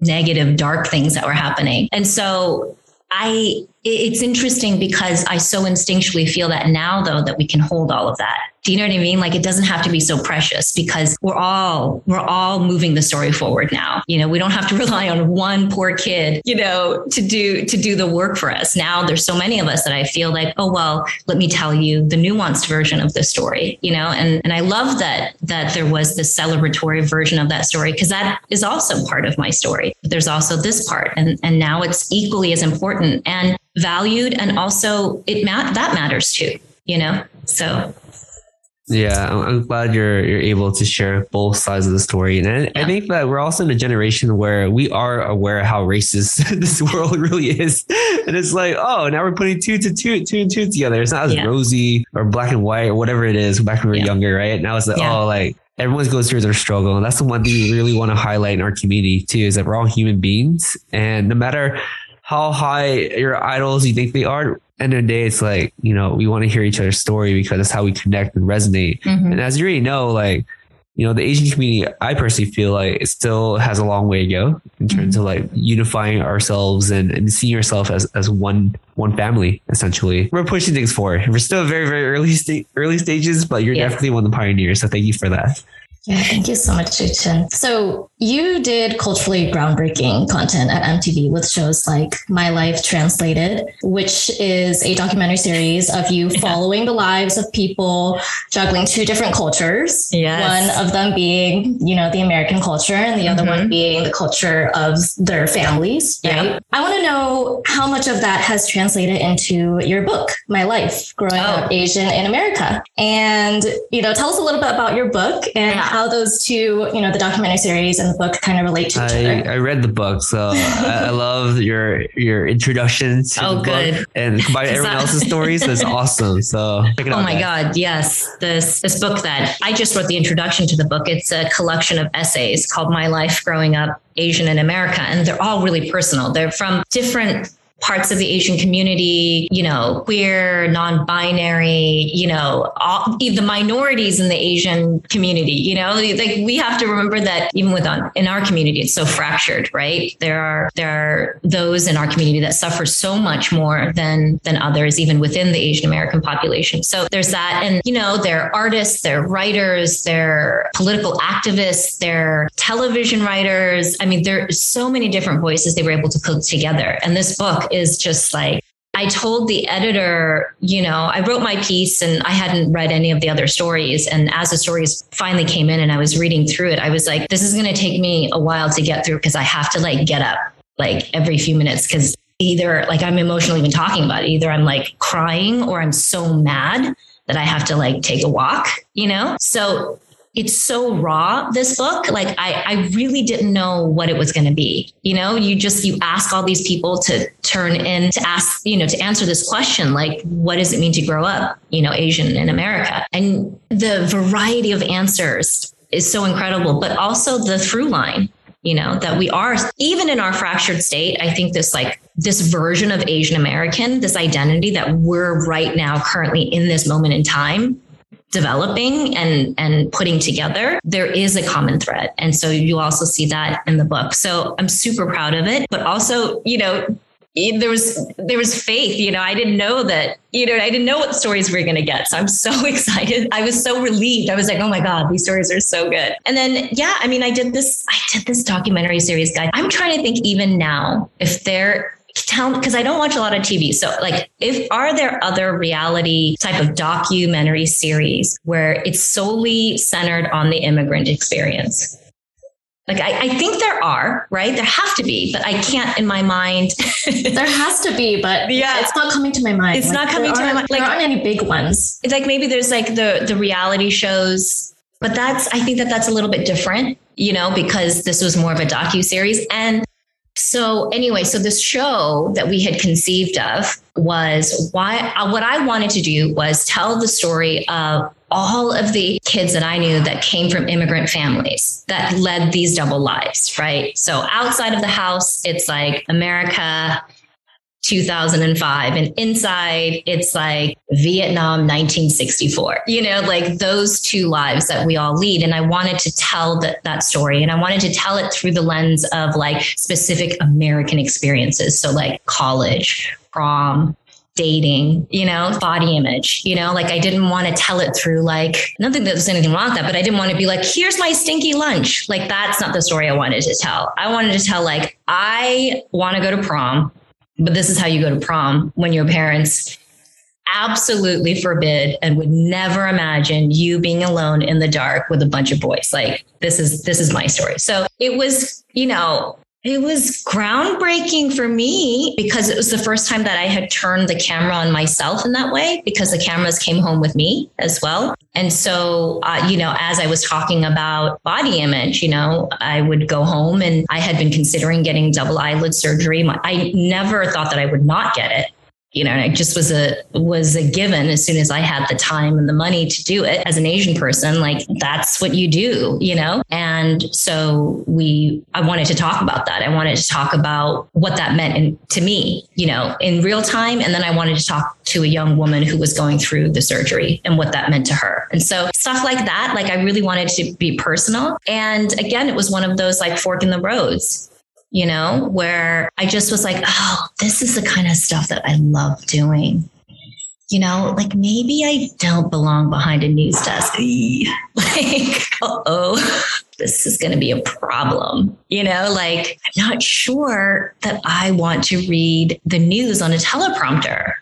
negative dark things that were happening. And so I it's interesting because I so instinctually feel that now though that we can hold all of that Do you know what I mean? Like it doesn't have to be so precious because we're all we're all moving the story forward now. You know, we don't have to rely on one poor kid, you know, to do to do the work for us. Now there's so many of us that I feel like, oh well, let me tell you the nuanced version of the story, you know, and and I love that that there was this celebratory version of that story because that is also part of my story. There's also this part, and and now it's equally as important and valued, and also it ma- that matters too, you know. So yeah, I'm glad you're you're able to share both sides of the story, and I, yeah. I think that we're also in a generation where we are aware how racist this world really is, and it's like, oh, now we're putting two to two, two and two together. It's not as yeah. rosy or black and white or whatever it is back when we were yeah. younger, right? Now it's like, oh, like everyone goes through their struggle, and that's the one thing we really want to highlight in our community too, is that we're all human beings, and no matter how high your idols you think they are, end of the day, it's like, you know, we want to hear each other's story because that's how we connect and resonate. Mm-hmm. And as you already know, like, you know, the Asian community, I personally feel like it still has a long way to go in terms mm-hmm. of like unifying ourselves and, and seeing ourselves as, as one one family, essentially. We're pushing things forward. We're still very, very early sta- early stages, but you're yeah. definitely one of the pioneers. So thank you for that. Yeah, thank you so much, Suchin. So you did culturally groundbreaking content at MTV with shows like My Life Translated, which is a documentary series of you yeah. following the lives of people juggling two different cultures. Yes. One of them being, you know, the American culture and the mm-hmm. other one mm-hmm. being the culture of their families. Right. Yeah. I want to know how much of that has translated into your book, My Life, Growing oh. Up Asian in America. And, you know, tell us a little bit about your book and yeah. How those two, you know, the documentary series and the book kind of relate to each I, other? I read the book, so I, I, love your your introduction to oh, the good. book and by everyone that- else's stories is awesome. So oh my guys. god, yes, this this book that I just wrote the introduction to the book. It's a collection of essays called "My Life Growing Up Asian in America," and they're all really personal. They're from different parts of the Asian community, you know, queer, non-binary, you know, all, the minorities in the Asian community, you know, like we have to remember that even with on, in our community, it's so fractured, right? There are there are those in our community that suffer so much more than than others, even within the Asian American population. So there's that, and you know, they're artists, they're writers, they're political activists, they're television writers. I mean, there are so many different voices they were able to put together, and this book is just like, I told the editor, you know, I wrote my piece and I hadn't read any of the other stories. And as the stories finally came in and I was reading through it, I was like, this is going to take me a while to get through because I have to like get up like every few minutes because either like I'm emotional even talking about it. Either I'm like crying or I'm so mad that I have to like take a walk, you know? So it's so raw this book. Like i i really didn't know what it was going to be you know? You just you ask all these people to turn in to ask you know to answer this question like what does it mean to grow up you know asian in america? And the variety of answers is so incredible but also the through line you know that we are even in our fractured state i think this like this version of asian american this identity that we're right now currently in this moment in time developing and and putting together there is a common thread. And so you also see that in the book. So i'm super proud of it. But also you know there was there was faith you know i didn't know that you know i didn't know what stories we were going to get. So i'm so excited. I was so relieved. I was like oh my god these stories are so good. And then yeah i mean i did this i did this documentary series guy i'm trying to think even now if there tell because I don't watch a lot of TV. So like if are there other reality type of documentary series where it's solely centered on the immigrant experience? Like I, I, think there are, right? There have to be, but I can't in my mind. there has to be, but yeah, it's not coming to my mind. It's like, not coming to my mind. Like, there aren't any big ones. It's like maybe there's like the the reality shows, but that's I think that that's a little bit different, you know, because this was more of a docu series, and so anyway, so this show that we had conceived of was why uh, what I wanted to do was tell the story of all of the kids that I knew that came from immigrant families that led these double lives, right? So outside of the house, it's like America, 2005 and inside it's like Vietnam 1964 you know like those two lives that we all lead. And I wanted to tell that that story and I wanted to tell it through the lens of like specific American experiences. So like college prom dating, you know, body image, you know, like I didn't want to tell it through like, nothing that there's anything wrong with that, but I didn't want to be like, here's my stinky lunch. Like that's not the story I wanted to tell. I wanted to tell like, I want to go to prom, but this is how you go to prom when your parents absolutely forbid and would never imagine you being alone in the dark with a bunch of boys. Like this is this is my story. So it was, you know, it was groundbreaking for me because it was the first time that I had turned the camera on myself in that way because the cameras came home with me as well. And so, uh, you know, as I was talking about body image, you know, I would go home and I had been considering getting double eyelid surgery. I never thought that I would not get it you know, it just was a was a given as soon as I had the time and the money to do it as an Asian person, like that's what you do, you know? And so we I wanted to talk about that. I wanted to talk about what that meant in, to me, you know, in real time. And then I wanted to talk to a young woman who was going through the surgery and what that meant to her. And so stuff like that, like I really wanted to be personal. And again, it was one of those like fork in the roads you know, where I just was like, oh, this is the kind of stuff that I love doing. You know, like maybe I don't belong behind a news desk. like, oh, this is going to be a problem. You know, like I'm not sure that I want to read the news on a teleprompter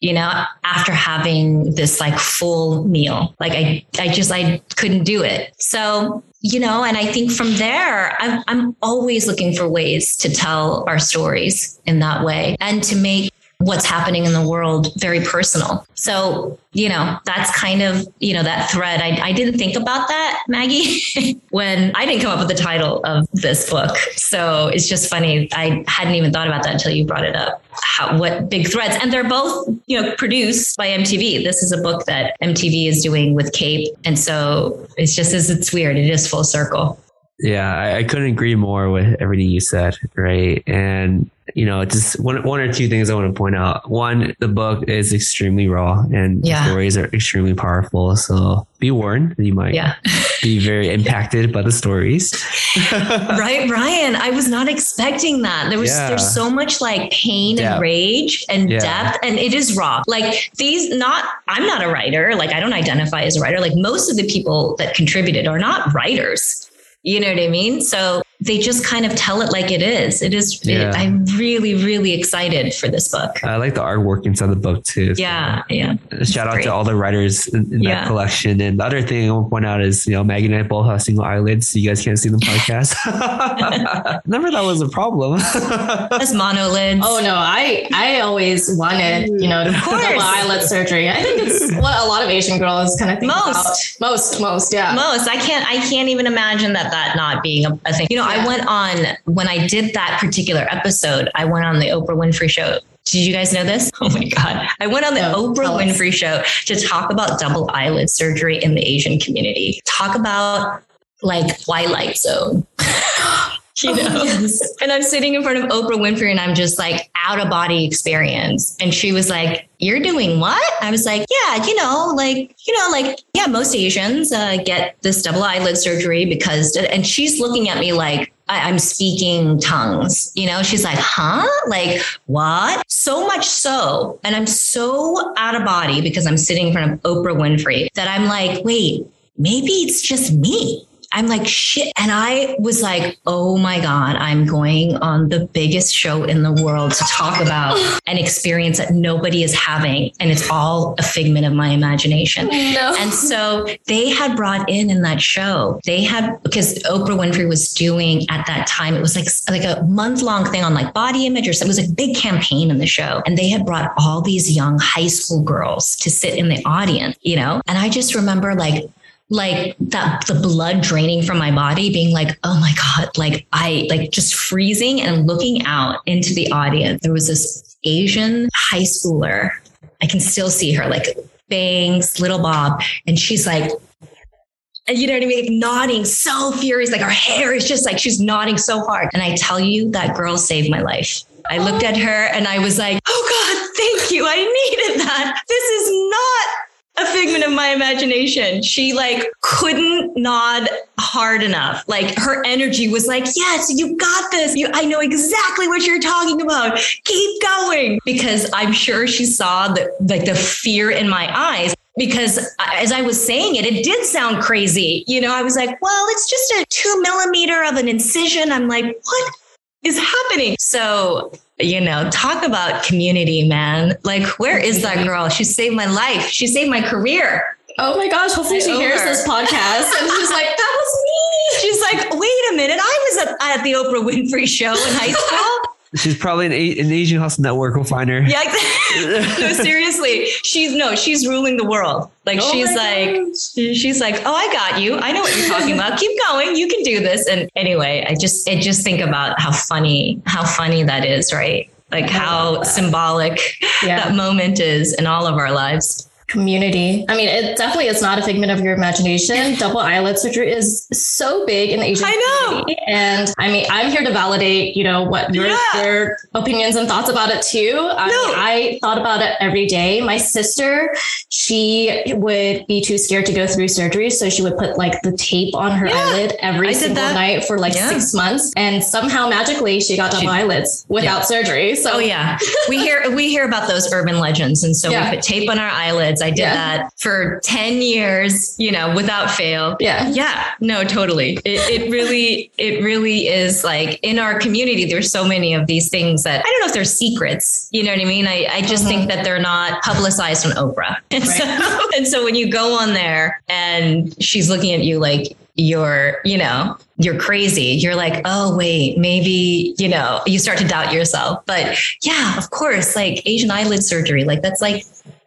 you know, after having this like full meal. Like I, I just, I couldn't do it. So, you know, and I think from there, I'm, I'm always looking for ways to tell our stories in that way and to make what's happening in the world very personal. So, you know, that's kind of, you know, that thread. I, I didn't think about that, Maggie, when I didn't come up with the title of this book. So it's just funny. I hadn't even thought about that until you brought it up. How, what big threads. And they're both, you know, produced by MTV. This is a book that MTV is doing with Cape. And so it's just as it's weird. It is full circle. Yeah, I, I, couldn't agree more with everything you said, right? And you know, just one one or two things I want to point out. One, the book is extremely raw and yeah. the stories are extremely powerful. So be warned, you might yeah. be very impacted by the stories. right, Ryan. I was not expecting that. There was yeah. there's so much like pain and rage and depth, and it is raw. Like these, not I'm not a writer. Like I don't identify as a writer. Like most of the people that contributed are not writers you know what I mean? So they just kind of tell it like it is. It is. Yeah. It, I'm really, really excited for this book. I like the artwork inside the book too. So yeah, yeah. Shout out great. to all the writers in, in yeah. that collection. And the other thing I want to point out is, you know, Maggie and I both have single eyelids, so you guys can't see the podcast. Never that was a problem. That's monolids. Oh no, I I always wanted, you know, double eyelid surgery. I think it's what a lot of Asian girls kind of think most, about. most, most, yeah, most. I can't, I can't even imagine that that not being a, a thing. You know, I went on when I did that particular episode. I went on the Oprah Winfrey Show. Did you guys know this? Oh my God. I went on the oh, Oprah Winfrey Show to talk about double eyelid surgery in the Asian community. Talk about like Twilight Zone. you know? Yes. And I'm sitting in front of Oprah Winfrey and I'm just like out of body experience. And she was like, You're doing what? I was like, Yeah, you know, like, you know, like, yeah, most Asians uh, get this double eyelid surgery because, and she's looking at me like, I, am speaking tongues. You know, she's like, huh? Like, what? So much so. And I'm so out of body because I'm sitting in front of Oprah Winfrey that I'm like, wait, maybe it's just me. I'm like, shit. And I was like, oh my God, I'm going on the biggest show in the world to talk about an experience that nobody is having. And it's all a figment of my imagination. No. And so they had brought in in that show, they had, because Oprah Winfrey was doing at that time, it was like, like a month long thing on like body image or something. It was a big campaign in the show. And they had brought all these young high school girls to sit in the audience, you know? And I just remember like like that the blood draining from my body being like oh my god like i like just freezing and looking out into the audience there was this asian high schooler i can still see her like bangs little bob and she's like you know what I mean? Like nodding so furious, like her hair is just like she's nodding so hard. And I tell you, that girl saved my life. I looked at her and I was like, oh God, thank you. I needed that. This is not a figment of my imagination. She like couldn't nod hard enough. Like her energy was like, yes, you got this. You, I know exactly what you're talking about. Keep going. Because I'm sure she saw the like the fear in my eyes because uh, as I was saying it, it did sound crazy. You know, I was like, well, it's just a two millimeter of an incision. I'm like, what is happening? So you know, talk about community, man. Like, where is that girl? She saved my life. She saved my career. Oh my gosh, hopefully she hears this podcast and she's like, that was me. She's like, wait a minute, I was at, at the Oprah Winfrey show in high school. She's probably an, an Asian hustle network. We'll find her. Yeah, no, seriously. She's no, she's ruling the world. Like oh she's like, gosh. she's like, oh, I got you. I know what you're talking about. Keep going. You can do this. And anyway, I just, I just think about how funny, how funny that is, right? Like how symbolic yeah. that moment is in all of our lives community. I mean, it definitely is not a figment of your imagination. Double eyelid surgery is so big in the Asian I know. community. And I mean, I'm here to validate, you know, what your, yeah. your opinions and thoughts about it too. I, mean, I thought about it every day. My sister, she would be too scared to go through surgery. So she would put like the tape on her yeah. eyelid every I single night for like yeah. six months. And somehow magically she got double she, eyelids without surgery. So oh, yeah. we hear, we hear about those urban legends. And so we put tape on our eyelids I did yeah. that for 10 years, you know, without fail. Yeah. Yeah. No, totally. It, it really, it really is like in our community, there's so many of these things that I don't know if they're secrets. You know what I mean? I, I just mm-hmm. think that they're not publicized on Oprah. And, right. so, and so when you go on there and she's looking at you like, you're, you know, you're crazy. You're like, oh, wait, maybe, you know, you start to doubt yourself. But yeah, of course, like Asian eyelid surgery, like that's like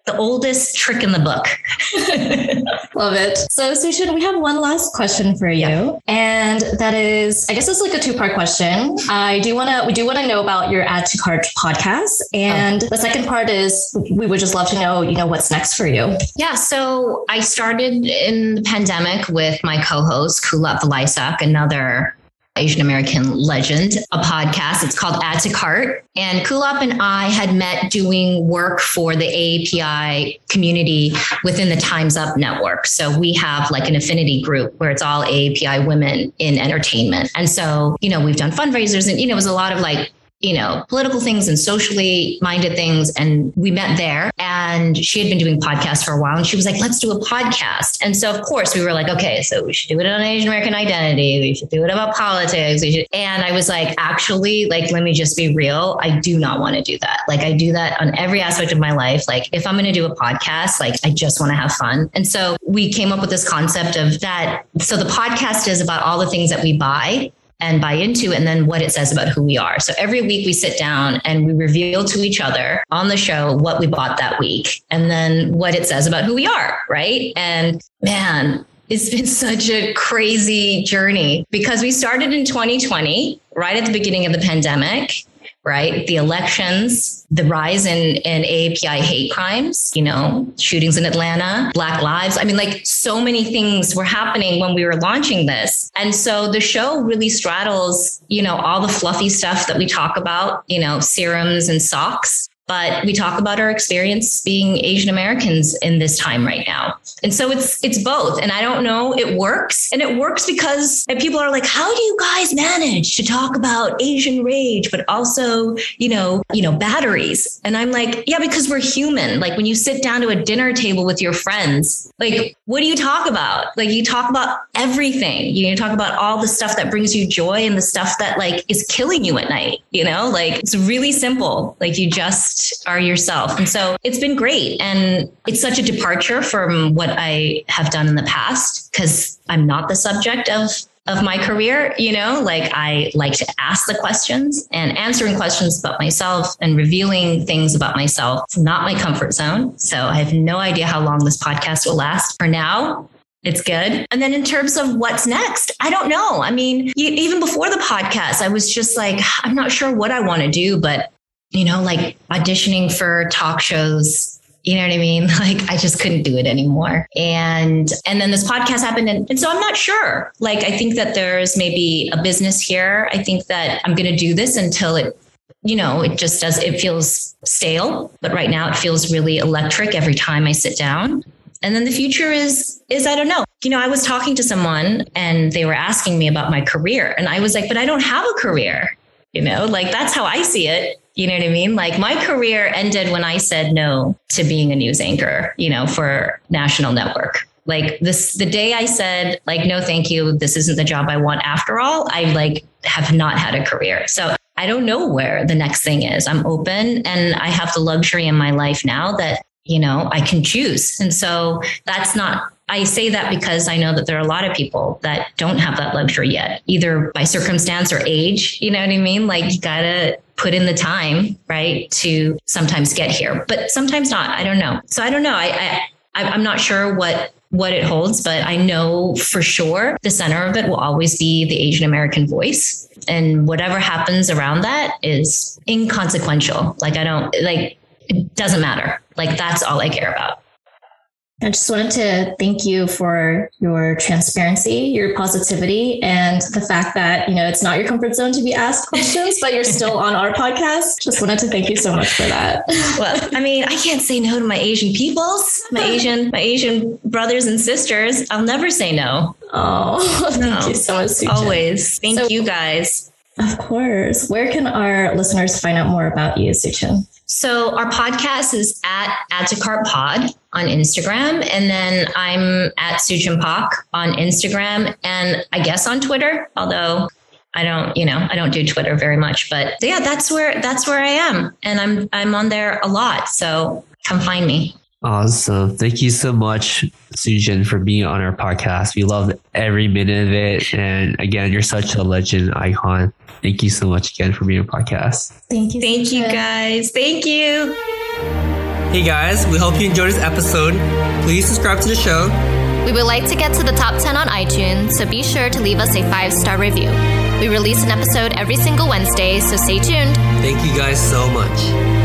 the oldest trick in the book. Love it. So, Suchin, we have one last question for you. Yeah. And that is, I guess it's like a two part question. I do want to, we do want to know about your Add to Cart podcast. And oh. the second part is we would just love to know, you know, what's next for you. Yeah. So I started in the pandemic with my co host, Kulap Vilaysack, another Asian American legend, a podcast. It's called Add to Cart. And Kulap and I had met doing work for the AAPI community within the Time's Up network. So we have like an affinity group where it's all AAPI women in entertainment. And so, you know, we've done fundraisers and, you know, it was a lot of like you know, political things and socially minded things. And we met there and she had been doing podcasts for a while and she was like, let's do a podcast. And so, of course, we were like, okay, so we should do it on Asian American identity. We should do it about politics. And I was like, actually, like, let me just be real. I do not want to do that. Like, I do that on every aspect of my life. Like, if I'm going to do a podcast, like, I just want to have fun. And so we came up with this concept of that. So the podcast is about all the things that we buy and buy into, and then what it says about who we are. So every week we sit down and we reveal to each other on the show what we bought that week and then what it says about who we are. Right. And man, it's been such a crazy journey because we started in 2020, right at the beginning of the pandemic right? The elections, the rise in, in AAPI hate crimes, you know, shootings in Atlanta, Black Lives. I mean, like so many things were happening when we were launching this. And so the show really straddles, you know, all the fluffy stuff that we talk about, you know, serums and socks but we talk about our experience being Asian Americans in this time right now. And so it's it's both. And I don't know, it works. And it works because people are like, how do you guys manage to talk about Asian rage, but also, you know, you know, batteries? And I'm like, yeah, because we're human. Like when you sit down to a dinner table with your friends, like what do you talk about? Like you talk about everything. You talk about all the stuff that brings you joy and the stuff that like is killing you at night, you know? Like it's really simple. Like you just are yourself. And so it's been great. And it's such a departure from what I have done in the past because I'm not the subject of of my career, you know, like I like to ask the questions and answering questions about myself and revealing things about myself. It's not my comfort zone. So I have no idea how long this podcast will last. For now, it's good. And then in terms of what's next, I don't know. I mean, even before the podcast, I was just like, I'm not sure what I want to do, but you know, like auditioning for talk shows. You know what I mean? Like I just couldn't do it anymore. And and then this podcast happened and, and so I'm not sure. Like I think that there's maybe a business here. I think that I'm gonna do this until it you know, it just does, it feels stale, but right now it feels really electric every time I sit down. And then the future is, is I don't know. You know, I was talking to someone and they were asking me about my career. And I was like, but I don't have a career. You know, like that's how I see it. You know what I mean? Like my career ended when I said no to being a news anchor, you know, for national network. Like this, the day I said, like, no, thank you. This isn't the job I want after all. I like have not had a career. So I don't know where the next thing is. I'm open and I have the luxury in my life now that, you know, I can choose. And so that's not, I say that because I know that there are a lot of people that don't have that luxury yet, either by circumstance or age. You know what I mean? Like you gotta put in the time, right, to sometimes get here, but sometimes not. I don't know. So I don't know. I, I I'm not sure what what it holds, but I know for sure the center of it will always be the Asian American voice. And whatever happens around that is inconsequential. Like, I don't, like, it doesn't matter. Like, that's all I care about. I just wanted to thank you for your transparency, your positivity, and the fact that, you know, it's not your comfort zone to be asked questions, but you're still on our podcast. Just wanted to thank you so much for that. Well, I mean, I can't say no to my Asian peoples, my Asian, my Asian brothers and sisters. I'll never say no. Oh, thank no. you so much. Suchin. Always. Thank so, you guys. Of course. Where can our listeners find out more about you, Suchin? So our podcast is at Add to Cart Pod on Instagram. And then I'm at Suchin Pak on Instagram and I guess on Twitter, although I don't, you know, I don't do Twitter very much, but yeah, that's where that's where I am. And I'm I'm on there a lot. So come find me. Awesome. Thank you so much, Suchin, for being on our podcast. We love every minute of it. And again, you're such a legend icon. Thank you so much again for being on podcast. Thank you. Thank you guys. Thank you. Hey guys, we hope you enjoyed this episode. Please subscribe to the show. We would like to get to the top 10 on iTunes, so be sure to leave us a five star review. We release an episode every single Wednesday, so stay tuned. Thank you guys so much.